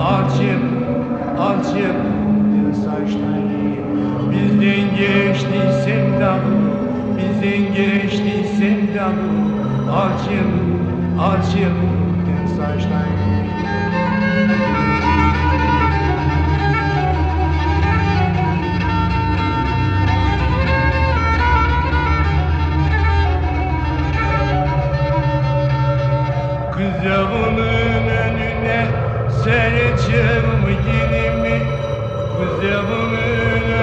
açıp açıp bir saçları Bizden geçti sevdam Bizden geçti sevdam. Açıp açıp bir saçları Kız yavrum. Sereceğim yerimi Kızımın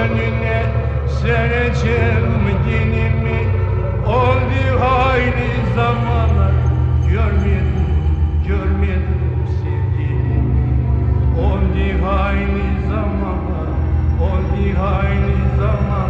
önüne. Sereceğim yerimi Oldu hayli zamanlar. Görmedim, görmedim sevgini Oldu hayli zamanlar Oldu hayli zamanlar.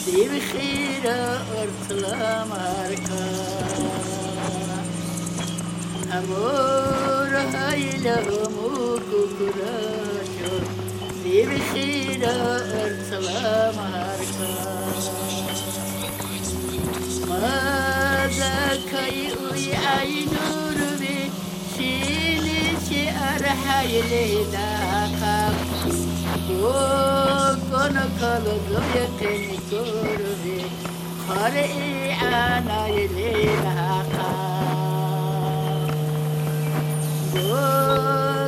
Siv khira ortla marka Amor hayla mukura Siv khira ortla marka Mada kayı ay nur bi Şili şi arhayli কোনো খবর করবে ঘরে আনায় রাখা গো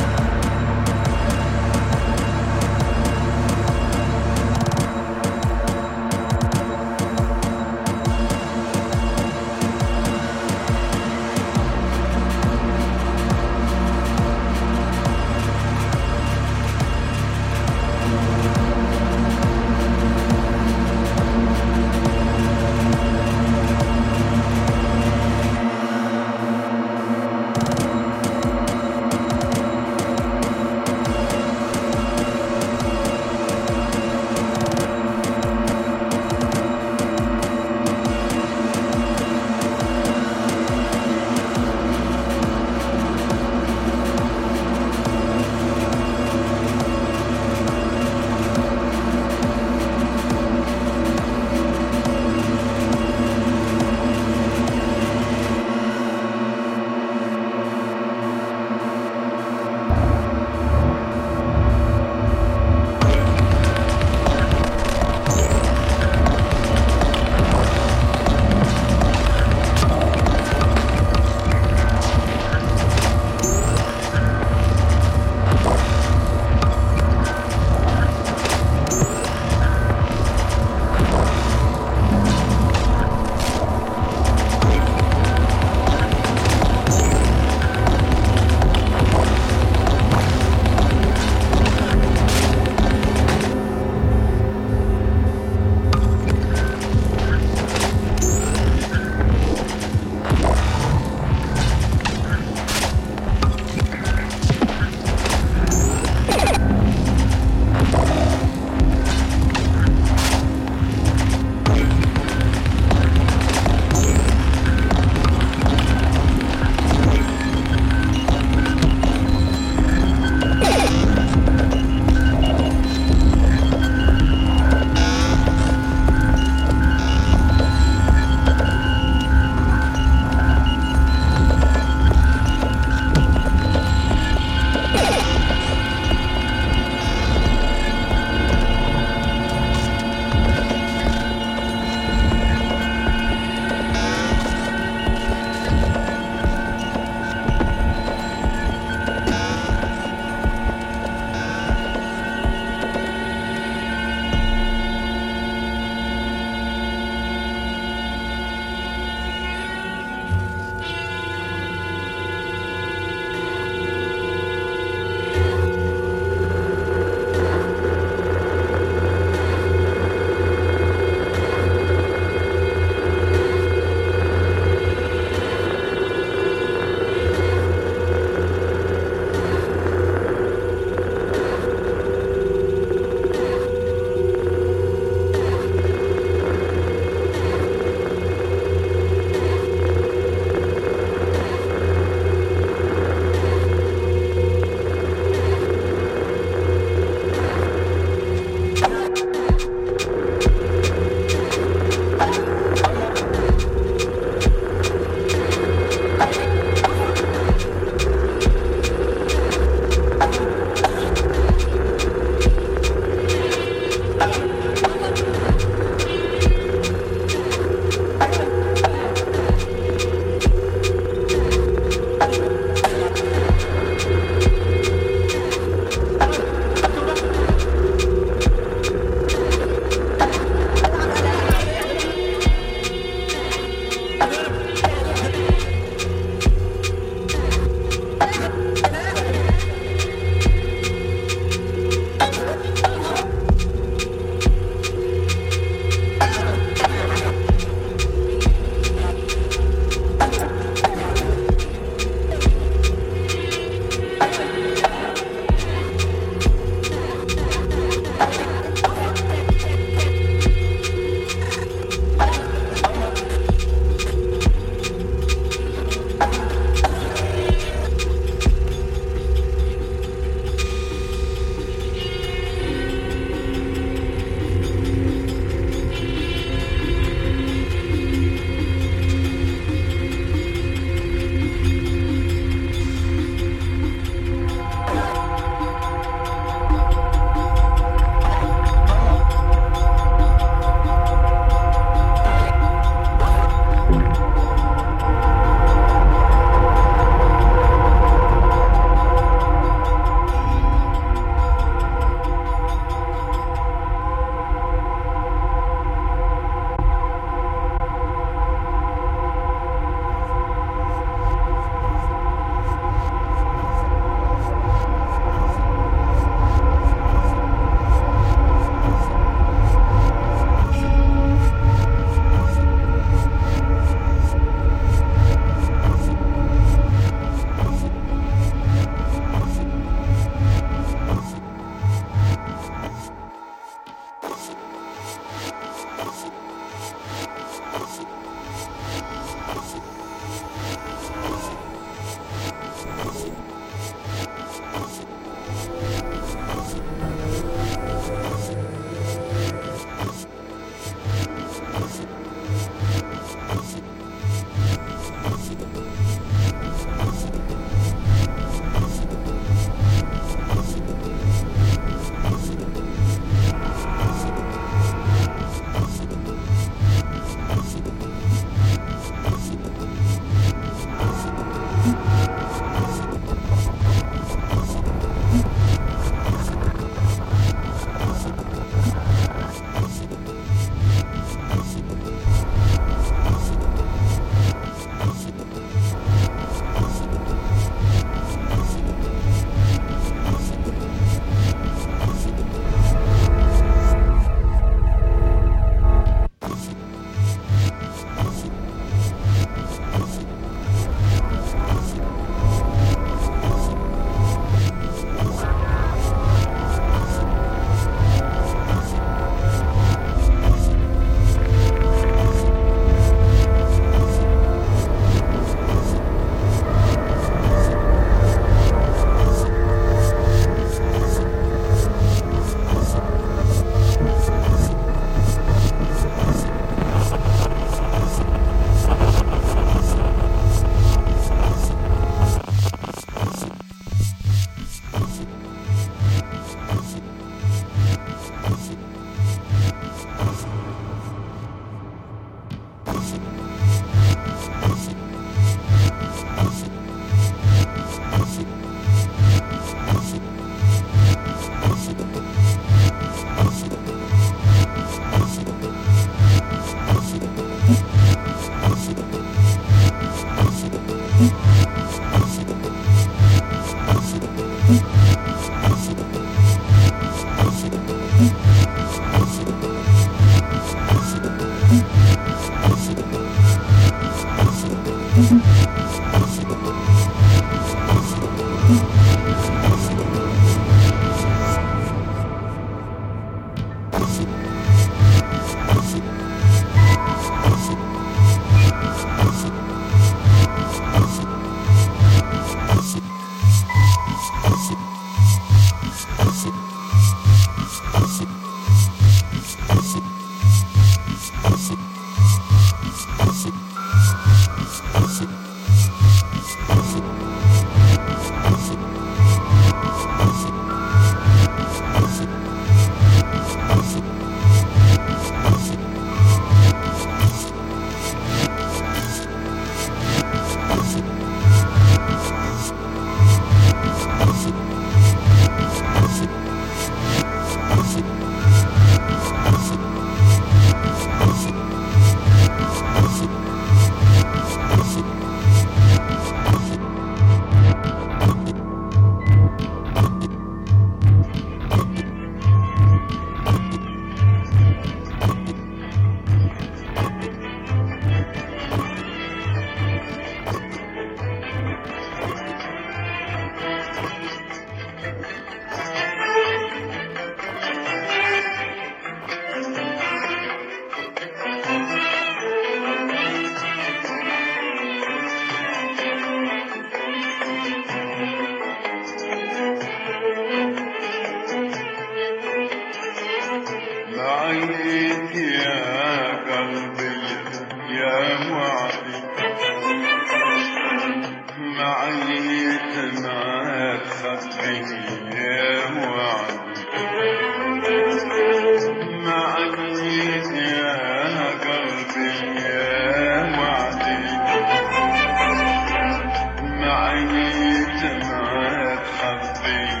of the